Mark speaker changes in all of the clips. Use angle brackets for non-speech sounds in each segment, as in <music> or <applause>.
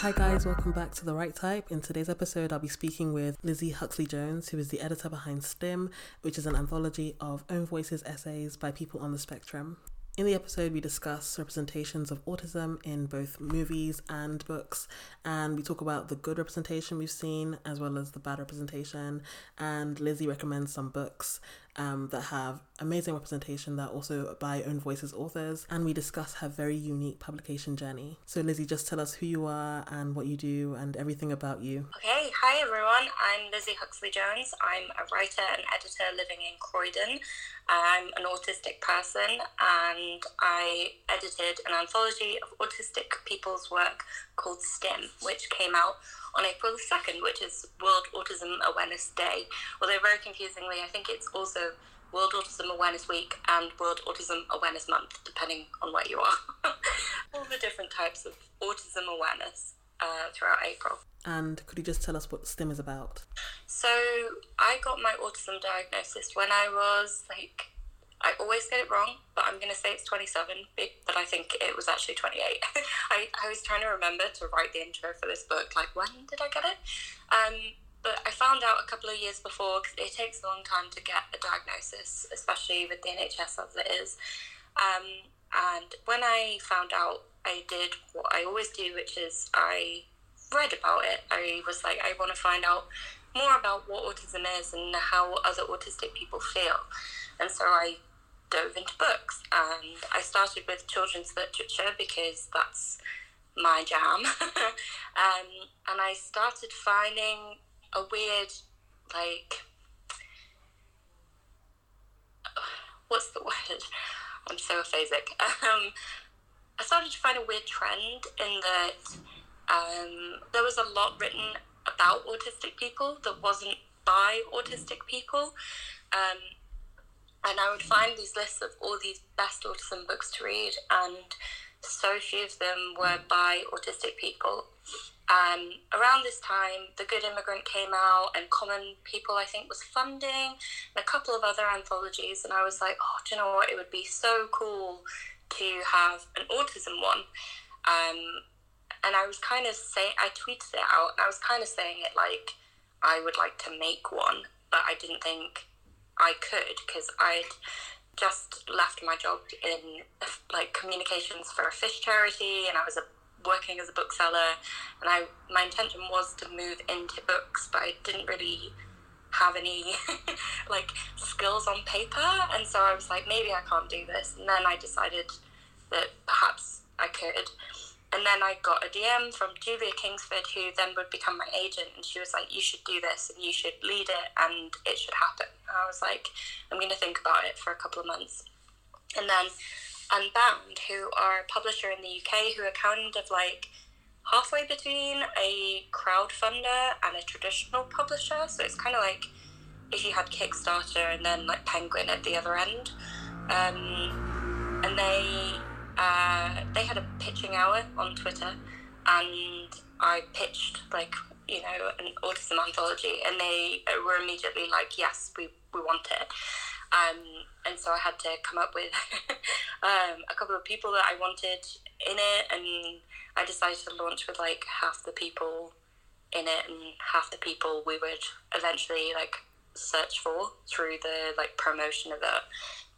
Speaker 1: Hi, guys, welcome back to The Right Type. In today's episode, I'll be speaking with Lizzie Huxley Jones, who is the editor behind STIM, which is an anthology of own voices essays by people on the spectrum. In the episode, we discuss representations of autism in both movies and books, and we talk about the good representation we've seen as well as the bad representation. And Lizzie recommends some books um, that have amazing representation that also by own voices authors, and we discuss her very unique publication journey. So, Lizzie, just tell us who you are and what you do and everything about you.
Speaker 2: Okay, hi everyone. I'm Lizzie Huxley Jones. I'm a writer and editor living in Croydon. I'm an autistic person and I edited an anthology of autistic people's work called STIM, which came out on April 2nd, which is World Autism Awareness Day. Although, very confusingly, I think it's also World Autism Awareness Week and World Autism Awareness Month, depending on where you are. <laughs> All the different types of autism awareness uh, throughout April.
Speaker 1: And could you just tell us what STIM is about?
Speaker 2: So, I got my autism diagnosis when I was like I always get it wrong, but I'm going to say it's 27, but I think it was actually 28. <laughs> I, I was trying to remember to write the intro for this book, like, when did I get it? Um, but I found out a couple of years before because it takes a long time to get a diagnosis, especially with the NHS as it is. Um, and when I found out, I did what I always do, which is I read about it. I was like, I want to find out more about what autism is and how other autistic people feel. And so I dove into books. And I started with children's literature because that's my jam. <laughs> um, and I started finding a weird, like, what's the <laughs> word? I'm so aphasic. Um, I started to find a weird trend in that um, there was a lot written about autistic people that wasn't by autistic people. Um, and I would find these lists of all these best autism books to read, and so few of them were by autistic people. Um, around this time, The Good Immigrant came out, and Common People, I think, was funding, and a couple of other anthologies. And I was like, oh, do you know what? It would be so cool to have an autism one. Um, and I was kind of saying, I tweeted it out, and I was kind of saying it like I would like to make one, but I didn't think I could because I'd just left my job in like communications for a fish charity, and I was a, working as a bookseller. And I my intention was to move into books, but I didn't really have any <laughs> like skills on paper, and so I was like, maybe I can't do this. And then I decided that perhaps I could. And then I got a DM from Julia Kingsford, who then would become my agent, and she was like, "You should do this, and you should lead it, and it should happen." And I was like, "I'm going to think about it for a couple of months." And then Unbound, who are a publisher in the UK, who are kind of like halfway between a crowdfunder and a traditional publisher. So it's kind of like if you had Kickstarter and then like Penguin at the other end. Um, and they uh, they had a pitching hour on Twitter, and I pitched like you know an autism anthology, and they were immediately like, "Yes, we we want it." Um, and so I had to come up with <laughs> um, a couple of people that I wanted in it, and I decided to launch with like half the people in it and half the people we would eventually like search for through the like promotion of it.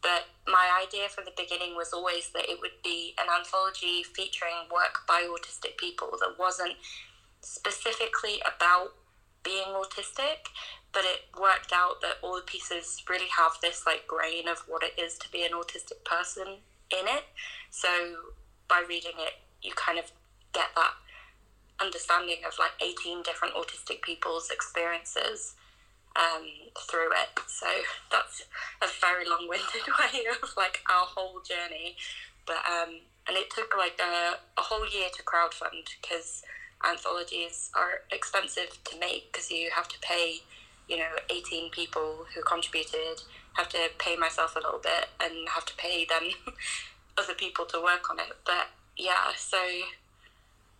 Speaker 2: But my idea from the beginning was always that it would be an anthology featuring work by autistic people that wasn't specifically about being autistic, but it worked out that all the pieces really have this like grain of what it is to be an autistic person in it. So by reading it, you kind of get that understanding of like 18 different autistic people's experiences um, through it. So that's a very long-winded <laughs> way of like our whole journey. But um, and it took like a, a whole year to crowdfund because anthologies are expensive to make because you have to pay, you know, 18 people who contributed, have to pay myself a little bit, and have to pay then <laughs> other people to work on it. But yeah, so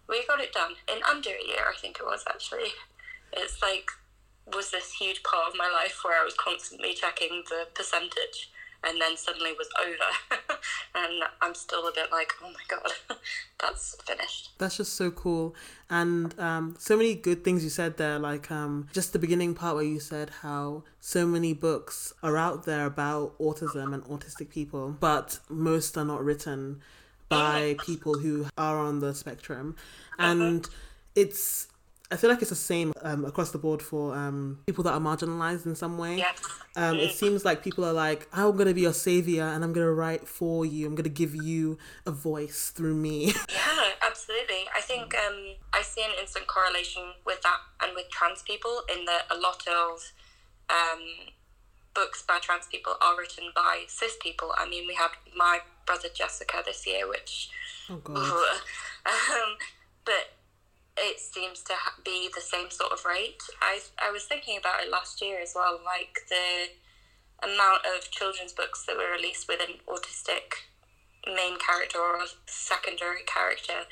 Speaker 2: we got it done in under a year, I think it was actually. It's like was this huge part of my life where I was constantly checking the percentage and then suddenly was over. <laughs> and I'm still a bit like, oh my god, <laughs> that's finished.
Speaker 1: That's just so cool. And um, so many good things you said there, like um, just the beginning part where you said how so many books are out there about autism and autistic people, but most are not written by people who are on the spectrum. And it's I feel like it's the same um, across the board for um, people that are marginalized in some way.
Speaker 2: Yes.
Speaker 1: Um, it seems like people are like, I'm going to be your savior and I'm going to write for you. I'm going to give you a voice through me. <laughs>
Speaker 2: Yeah, absolutely. I think um, I see an instant correlation with that and with trans people in that a lot of um, books by trans people are written by cis people. I mean, we had My Brother Jessica this year, which.
Speaker 1: Oh, God. <laughs>
Speaker 2: um, but it seems to ha- be the same sort of rate. I I was thinking about it last year as well, like the amount of children's books that were released with an autistic main character or secondary character.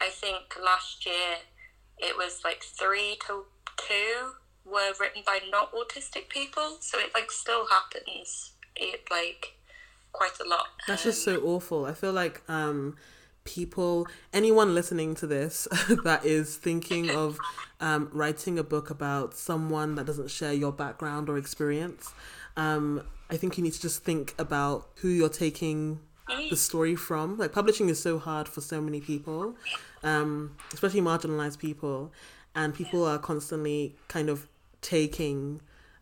Speaker 2: I think last year it was like three to two were written by not autistic people, so it like still happens. It like quite a lot.
Speaker 1: That's just so awful. I feel like um, people, anyone listening to this <laughs> that is thinking of um, writing a book about someone that doesn't share your background or experience, um, I think you need to just think about who you're taking the story from. Like publishing is so hard for so many people, um, especially marginalized people, and people are constantly kind of taking,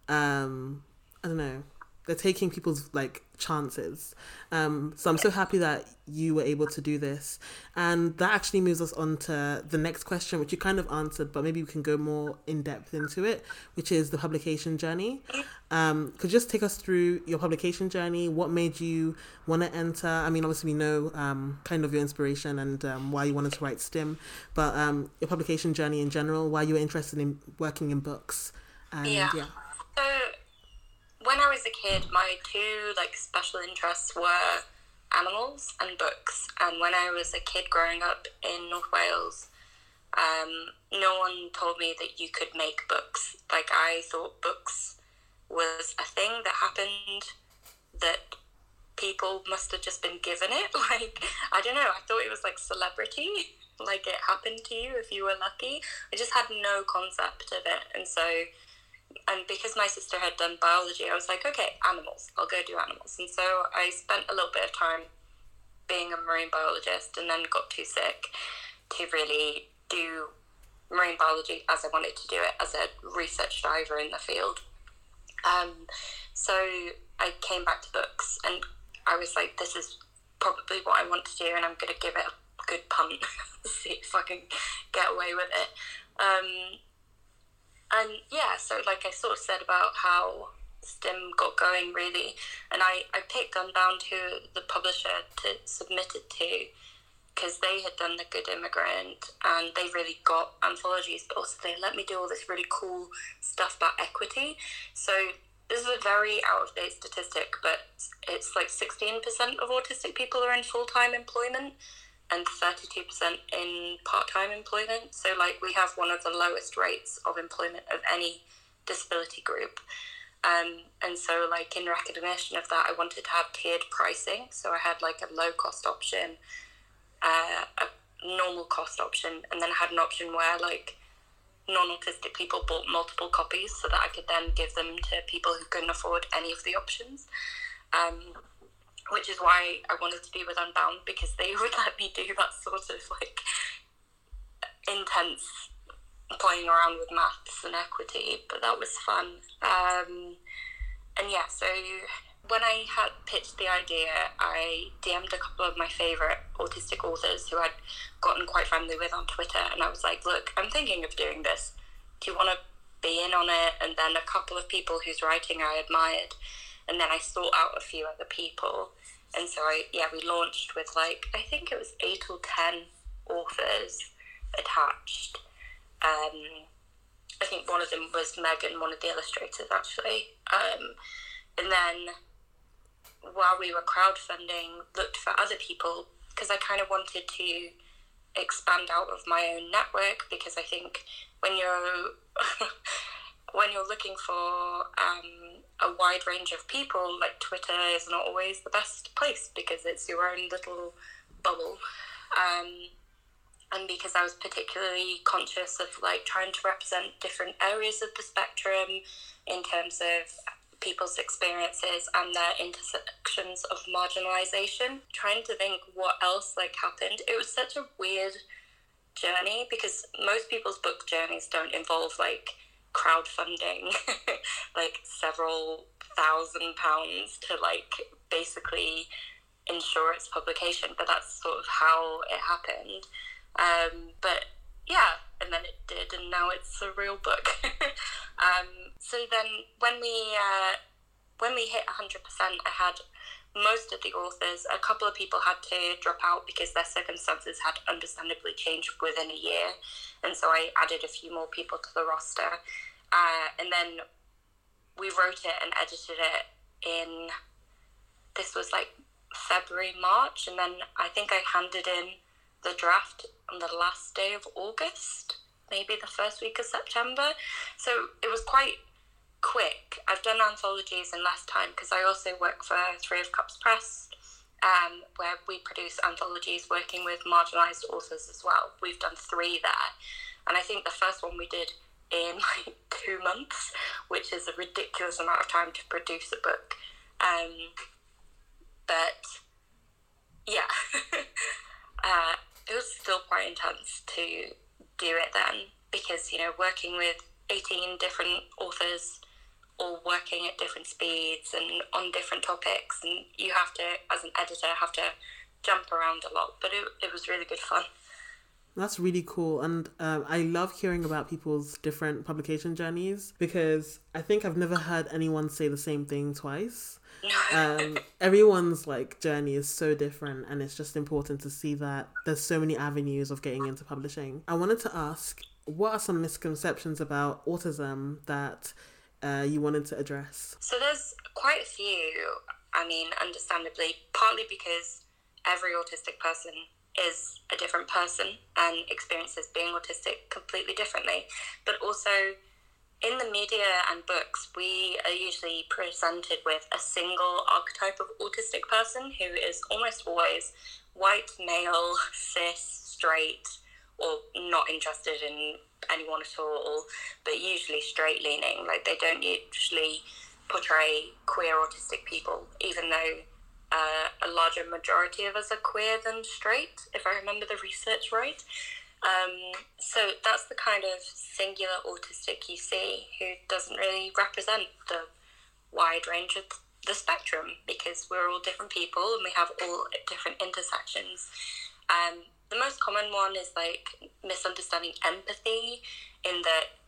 Speaker 1: um, I don't know, they're taking people's like chances. Um, so I'm so happy that you were able to do this, and that actually moves us on to the next question, which you kind of answered, but maybe we can go more in depth into it, which is the publication journey. Um, could you just take us through your publication journey? What made you want to enter? I mean, obviously we know um, kind of your inspiration and um, why you wanted to write STIM, but um, your publication journey in general, why you were interested in working in books, and
Speaker 2: Yeah.
Speaker 1: yeah.
Speaker 2: So when I was a kid, my two like special interests were animals and books. And when I was a kid growing up in North Wales, um, no one told me that you could make books. Like I thought books was a thing that happened that people must have just been given it. <laughs> Like I don't know. I thought it was like celebrity. <laughs> Like it happened to you if you were lucky. I just had no concept of it, and so and because my sister had done biology, I was like, okay, animals. I'll go do animals. And so I spent a little bit of time being a marine biologist and then got too sick to really do marine biology as I wanted to do it as a research diver in the field. Um, so I came back to books and I was like, this is probably what I want to do and I'm going to give it a good punt, <laughs> see if I can get away with it. Um, and yeah, so like I sort of said about how STIM got going really, and I, I picked Unbound, who the publisher to submit it to, because they had done The Good Immigrant and they really got anthologies, but also they let me do all this really cool stuff about equity. So this is a very out of date statistic, but it's like 16% of autistic people are in full time employment and 32% in part time employment. So, like, we have one of the lowest rates of employment of any disability group. Um, and so, like, in recognition of that, I wanted to have tiered pricing. So, I had like a low cost option, uh, a normal cost option, and then I had an option where, like, non autistic people bought multiple copies so that I could then give them to people who couldn't afford any of the options. Um, which is why I wanted to be with Unbound because they <laughs> would let me do that sort of like intense playing around with maths and equity, but that was fun. Um, and yeah, so when I had pitched the idea, I DM'd a couple of my favourite autistic authors who I'd gotten quite friendly with on Twitter, and I was like, look, I'm thinking of doing this. Do you want to be in on it? And then a couple of people whose writing I admired and then I sought out a few other people. And so I yeah, we launched with like I think it was eight or ten authors attached. Um, I think one of them was Megan, one of the illustrators actually. Um, and then while we were crowdfunding, looked for other people because I kind of wanted to expand out of my own network because I think when you're <laughs> when you're looking for um, a wide range of people, like Twitter is not always the best place because it's your own little bubble. Um, and because I was particularly conscious of like trying to represent different areas of the spectrum in terms of people's experiences and their intersections of marginalization trying to think what else like happened it was such a weird journey because most people's book journeys don't involve like crowdfunding <laughs> like several thousand pounds to like basically ensure its publication but that's sort of how it happened. Um, but yeah and then it did and now it's a real book. <laughs> Um, so then when we uh, when we hit 100% i had most of the authors, a couple of people had to drop out because their circumstances had understandably changed within a year. And so I added a few more people to the roster. Uh, and then we wrote it and edited it in, this was like February, March. And then I think I handed in the draft on the last day of August, maybe the first week of September. So it was quite quick. I've done anthologies in less time because I also work for Three of Cups Press, um, where we produce anthologies working with marginalised authors as well. We've done three there, and I think the first one we did in <laughs> like two months, which is a ridiculous amount of time to produce a book. Um, but yeah, <laughs> uh, it was still quite intense to do it then because you know working with 18 different authors all working at different speeds and on different topics and you have to as an editor have to jump around a lot but it, it was really good fun.
Speaker 1: That's really cool and um, i love hearing about people's different publication journeys because i think i've never heard anyone say the same thing twice. Um, <laughs> everyone's like journey is so different and it's just important to see that there's so many avenues of getting into publishing. I wanted to ask what are some misconceptions about autism that uh, you wanted to address?
Speaker 2: So there's quite a few. I mean, understandably, partly because every autistic person is a different person and experiences being autistic completely differently. But also, in the media and books, we are usually presented with a single archetype of autistic person who is almost always white, male, <laughs> cis, straight, or not interested in anyone at all, but usually straight leaning. Like they don't usually portray queer autistic people, even though uh, a larger majority of us are queer than straight, if I remember the research right. Um, so that's the kind of singular autistic you see who doesn't really represent the wide range of the spectrum because we're all different people and we have all different intersections. Um, the most common one is like misunderstanding empathy, in that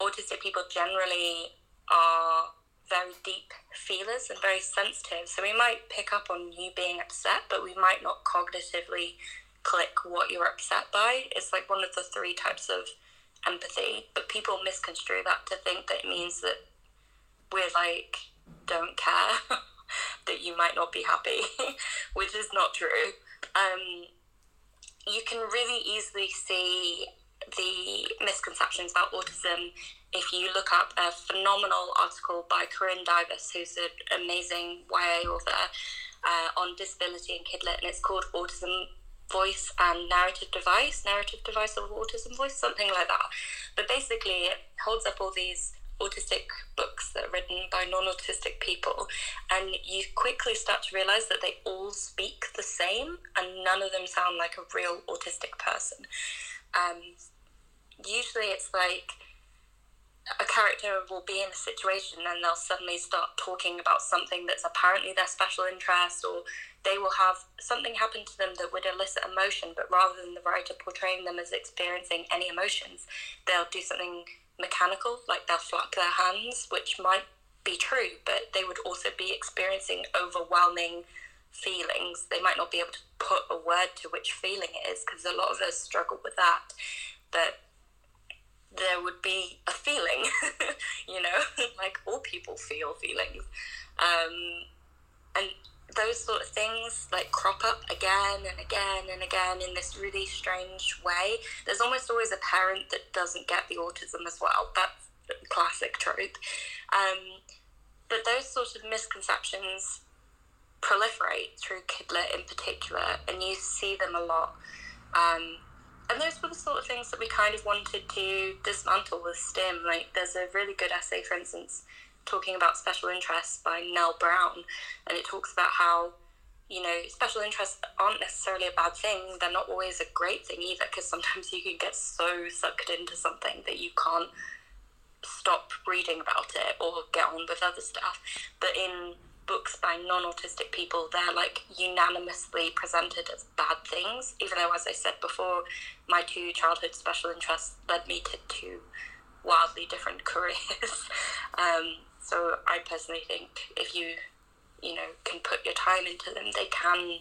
Speaker 2: autistic people generally are very deep feelers and very sensitive. So we might pick up on you being upset, but we might not cognitively click what you're upset by. It's like one of the three types of empathy, but people misconstrue that to think that it means that we're like, don't care <laughs> that you might not be happy, <laughs> which is not true. Um, you can really easily see the misconceptions about autism if you look up a phenomenal article by Corinne Duyvis, who's an amazing YA author uh, on disability and kidlit, and it's called Autism Voice and Narrative Device, Narrative Device of Autism Voice, something like that. But basically, it holds up all these autistic books that are written by non autistic people, and you quickly start to realize that they all speak the same and none of them sound like a real autistic person. Um, usually, it's like a character will be in a situation and they'll suddenly start talking about something that's apparently their special interest, or they will have something happen to them that would elicit emotion, but rather than the writer portraying them as experiencing any emotions, they'll do something mechanical, like they'll flap their hands, which might be true, but they would also be experiencing overwhelming feelings. They might not be able to put a word to which feeling it is because a lot of us struggle with that. But there would be a feeling, <laughs> you know, <laughs> like all people feel feelings. Um, and those sort of things like crop up again and again and again in this really strange way. There's almost always a parent that doesn't get the autism as well. That's classic trope. Um, but those sort of misconceptions proliferate through Kidlit in particular, and you see them a lot. Um, and those were the sort of things that we kind of wanted to dismantle with STIM. Like, there's a really good essay, for instance, talking about special interests by Nell Brown, and it talks about how you know, special interests aren't necessarily a bad thing. They're not always a great thing either, because sometimes <laughs> you can get so sucked into something that you can't stop reading about it or get on with other stuff. But in books by non autistic people, they're like unanimously presented as bad things, even though, as I said before, my two childhood special interests led me to two wildly different <laughs> careers. um, so I personally think if you, you know, can put your time into them, they can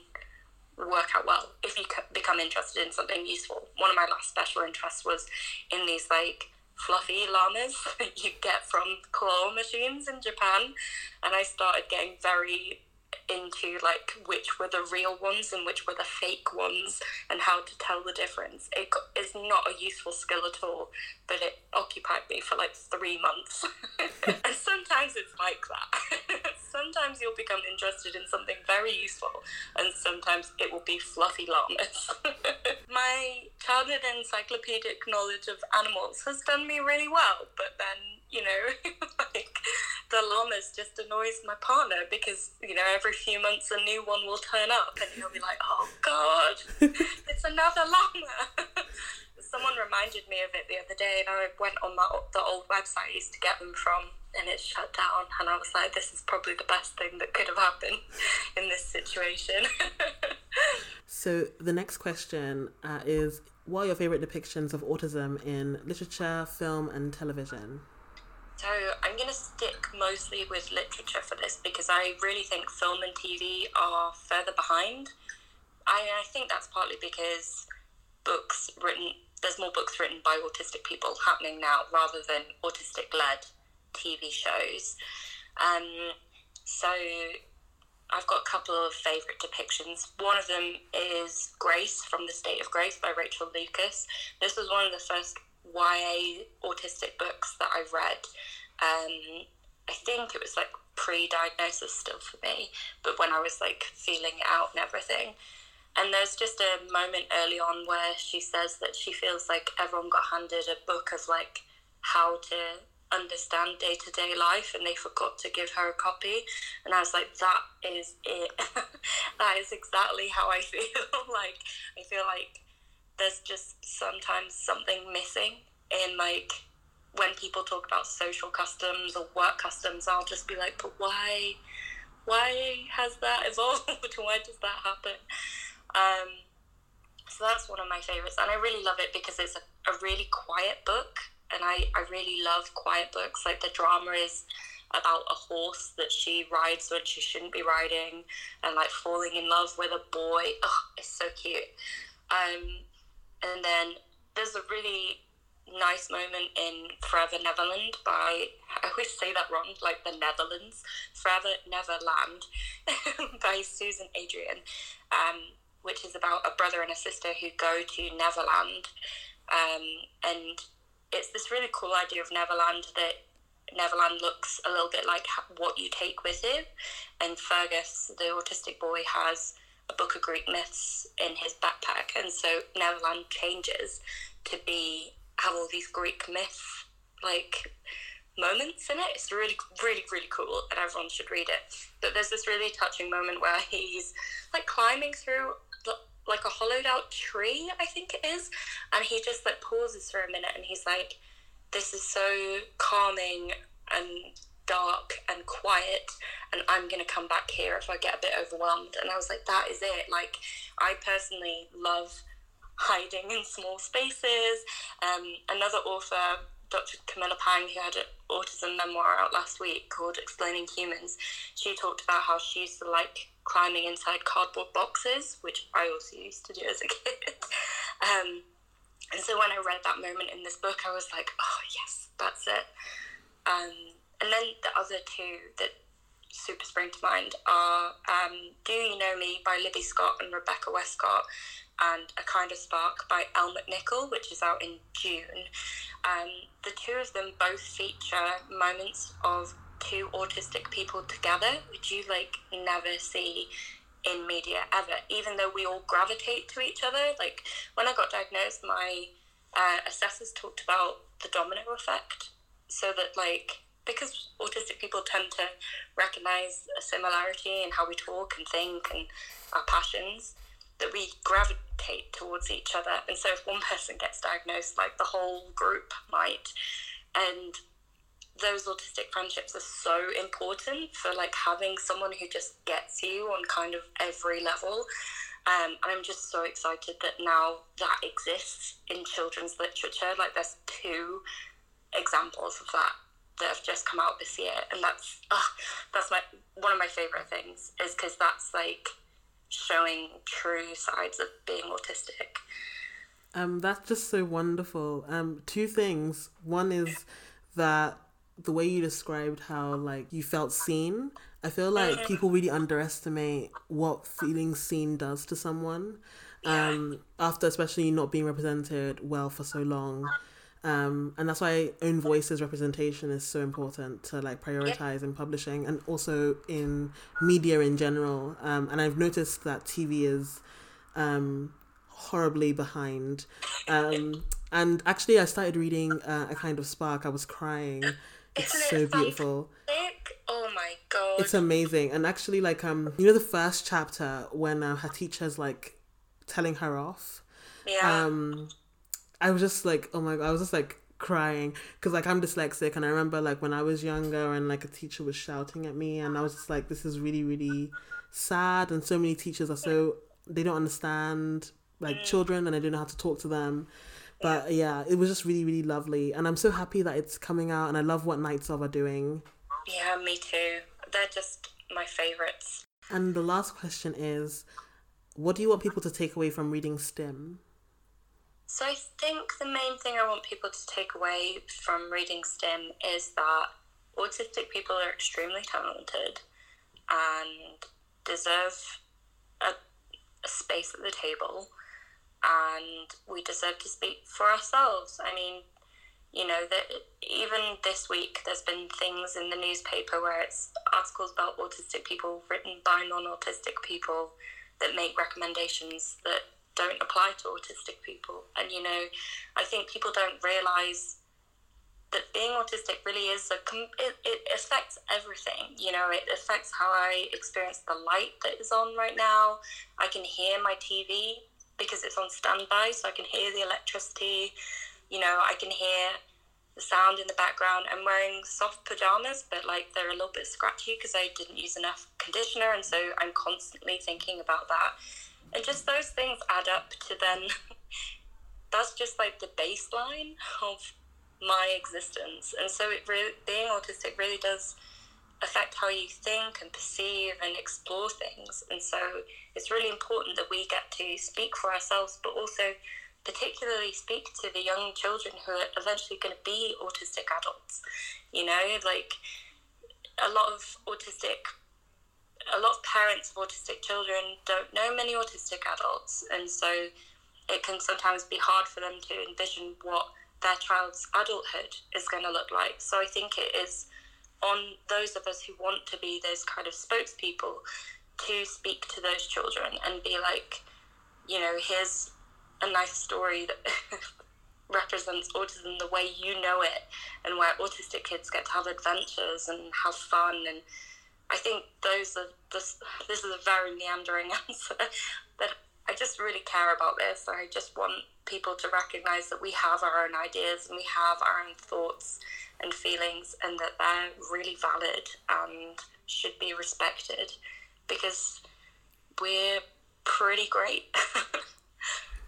Speaker 2: work out well if you become interested in something useful. One of my last special interests was in these like fluffy llamas <laughs> that you get from claw machines in Japan. And I started getting very into like which were the real ones and which were the fake ones and how to tell the difference. It is not a useful skill at all, but it occupied me for like three months. <laughs> and sometimes it's like that. <laughs> sometimes you'll become interested in something very useful, and sometimes it will be fluffy llamas. <laughs> My childhood encyclopedic knowledge of animals has done me really well, but then you know, like the llamas just annoys my partner because, you know, every few months a new one will turn up and he'll be like, oh God, <laughs> it's another llama. <laughs> Someone reminded me of it the other day and I went on my, the old website I used to get them from and it shut down and I was like, this is probably the best thing that could have happened <laughs> in this situation.
Speaker 1: so the next question uh, is, what are your favourite depictions of autism in literature, film and television?
Speaker 2: So I'm going to stick mostly with literature for this because I really think film and TV are further behind. I, I think that's partly because books written there's more books written by autistic people happening now rather than autistic led TV shows. Um, so I've got a couple of favourite depictions. One of them is Grace from the State of Grace by Rachael Lucas. This was one of the first YA autistic books that I read. Um, I think it was like pre-diagnosis still for me, but when I was like feeling it out and everything. And there's just a moment early on where she says that she feels like everyone got handed a book of like how to understand day to day life and they forgot to give her a copy. And I was like, that is it. <laughs> that is exactly how I <laughs> feel. like, I feel like there's just sometimes something missing in like when people talk about social customs or work customs i'll just be like but why why has that <laughs> evolved? Why does that happen? Um, so that's one of my favorites and i really love it because it's a, a really quiet book and I, I really love quiet books. Like the drama is about a horse that she rides when she shouldn't be riding and like falling in love with a boy. Oh it's so cute. Um, and then there's a really nice moment in Forever Neverland by I always say that wrong, like the Netherlands. Forever Neverland <laughs> by Susan Adrian, um, which is about a brother and a sister who go to Neverland, um, and it's this really cool idea of Neverland that Neverland looks a little bit like what you take with you, and Fergus, the autistic boy, has a book of Greek myths in his backpack, and so Neverland changes to be have all these Greek myth like moments in it. It's really, really, really cool, and everyone should read it. But there's this really touching moment where he's like climbing through like a hollowed out tree, I think it is, and he just like pauses for a minute, and he's like, "This is so calming and dark and quiet and I'm going to come back here if I get a bit overwhelmed. And I was like, that is it. Like, I personally love hiding in small spaces. Um, another author, Dr. Camila Pang, who had an autism memoir out last week called Explaining Humans, she talked about how she used to like climbing inside cardboard boxes, which I also used to do as a <laughs> kid. um, and so when I read that moment in this book, I was like, oh, yes, that's it. Um, and then the other two that super spring to mind are um, Do You Know Me by Libby Scott and Rebecca Westcott, and A Kind of Spark by Elle McNicoll, which is out in June. Um, the two of them both feature moments of two autistic people together, which you like never see in media ever, even though we all gravitate to each other. Like when I got diagnosed, my uh, assessors talked about the domino effect. So that, like, because autistic people tend to recognize a similarity in how we talk and think and our passions, that we gravitate towards each other. And so if one person gets diagnosed, like the whole group might. And those autistic friendships are so important for like having someone who just gets you on kind of every level. Um, and I'm just so excited that now that exists in children's literature. Like there's two examples of that that have just come out this year, and that's oh, that's my one of my favorite things is because that's like showing true sides of being autistic.
Speaker 1: Um, that's just so wonderful. Um, two things. One is that the way you described how like you felt seen. I feel like mm-hmm. people really underestimate what feeling seen does to someone. Um, after especially not being represented well for so long. Um, and that's why own voices representation is so important to like prioritize in publishing and also in media in general. Um, and I've noticed that TV is um, horribly behind. Um, and actually, I started reading uh, A Kind of Spark. I was crying. <laughs> It's Isn't so it beautiful.
Speaker 2: Oh my god!
Speaker 1: It's amazing. And actually, like um, you know, the first chapter when uh, her teacher's like telling her off.
Speaker 2: Yeah.
Speaker 1: Um, I was just like, oh my god, I was just like crying because like I'm dyslexic and I remember like when I was younger and like a teacher was shouting at me and I was just like, this is really really sad and so many teachers are so they don't understand like mm. children and I don't know how to talk to them. But yeah, it was just really, really lovely. And I'm so happy that it's coming out and I love what Knights Of are doing.
Speaker 2: Yeah, me too. They're just my favourites.
Speaker 1: And the last question is what do you want people to take away from reading STIM?
Speaker 2: So I think the main thing I want people to take away from reading STIM is that autistic people are extremely talented and deserve a, a space at the table and we deserve to speak for ourselves. I mean, you know, that even this week there's been things in the newspaper where it's articles about autistic people written by non autistic people that make recommendations that don't apply to autistic people. And, you know, I think people don't realize that being autistic really is a, it, it affects everything. You know, it affects how I experience the light that is on right now. I can hear my TV because it's on standby, so I can hear the electricity. You know, I can hear the sound in the background. I'm wearing soft pajamas, but like they're a little bit scratchy because I didn't use enough conditioner, and so I'm constantly thinking about that. And just those things add up to then. <laughs> that's just like the baseline of my existence, and so it really being autistic really does affect how you think and perceive and explore things. And so it's really important that we get to speak for ourselves, but also particularly speak to the young children who are eventually going to be autistic adults. You know, like a lot of autistic, a lot of parents of autistic children don't know many autistic adults, and so it can sometimes be hard for them to envision what their child's adulthood is going to look like. So I think it is on those of us who want to be those kind of spokespeople to speak to those children and be like, you know, here's a nice story that <laughs> represents autism the way you know it and where autistic kids get to have adventures and have fun and I think those are this this is a very meandering <laughs> answer but I just really care about this I just want people to recognize that we have our own ideas and we have our own thoughts and feelings and that they're really valid and should be respected because we're pretty great. <laughs>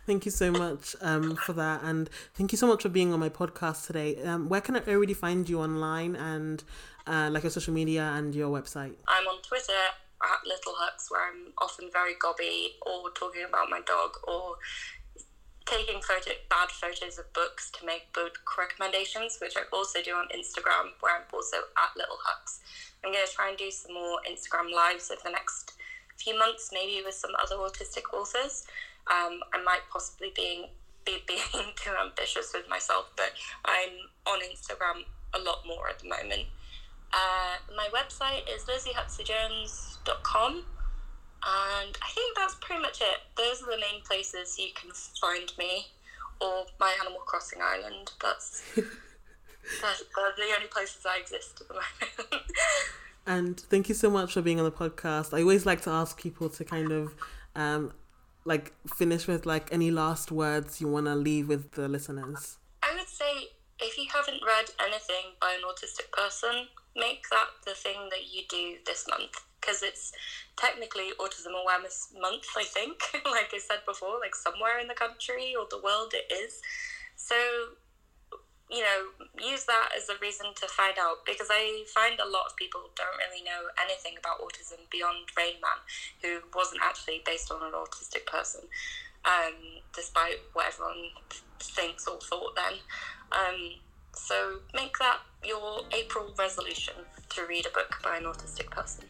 Speaker 1: Thank you so much um, for that, and thank you so much for being on my podcast today. Um, where can I really find you online and uh, like your social media and your website?
Speaker 2: I'm on Twitter at Little Hux, where I'm often very gobby or talking about my dog or taking photo bad photos of books to make book recommendations, which I also do on Instagram, where I'm also at Little Hux. I'm going to try and do some more Instagram lives over the next few months, maybe with some other autistic authors. Um, I might possibly being be <laughs> being too ambitious with myself, but I'm on Instagram a lot more at the moment. Uh, my website is lizziehuxleyjones.com And I think that's pretty much it. Those are the main places you can find me, or my Animal Crossing island. That's <laughs> that's, the only places I exist at the moment. <laughs>
Speaker 1: and thank you so much for being on the podcast. I always like to ask people to kind of um, like finish with like any last words you want to leave with the listeners.
Speaker 2: If you haven't read anything by an autistic person, make that the thing that you do this month because it's technically Autism Awareness Month, I think. <laughs> like I said before, like somewhere in the country or the world it is. So you know, use that as a reason to find out because I find a lot of people don't really know anything about autism beyond Rain Man, who wasn't actually based on an autistic person, um, despite what everyone thinks or thought then. Um, so make that your April resolution to read a book by an autistic person.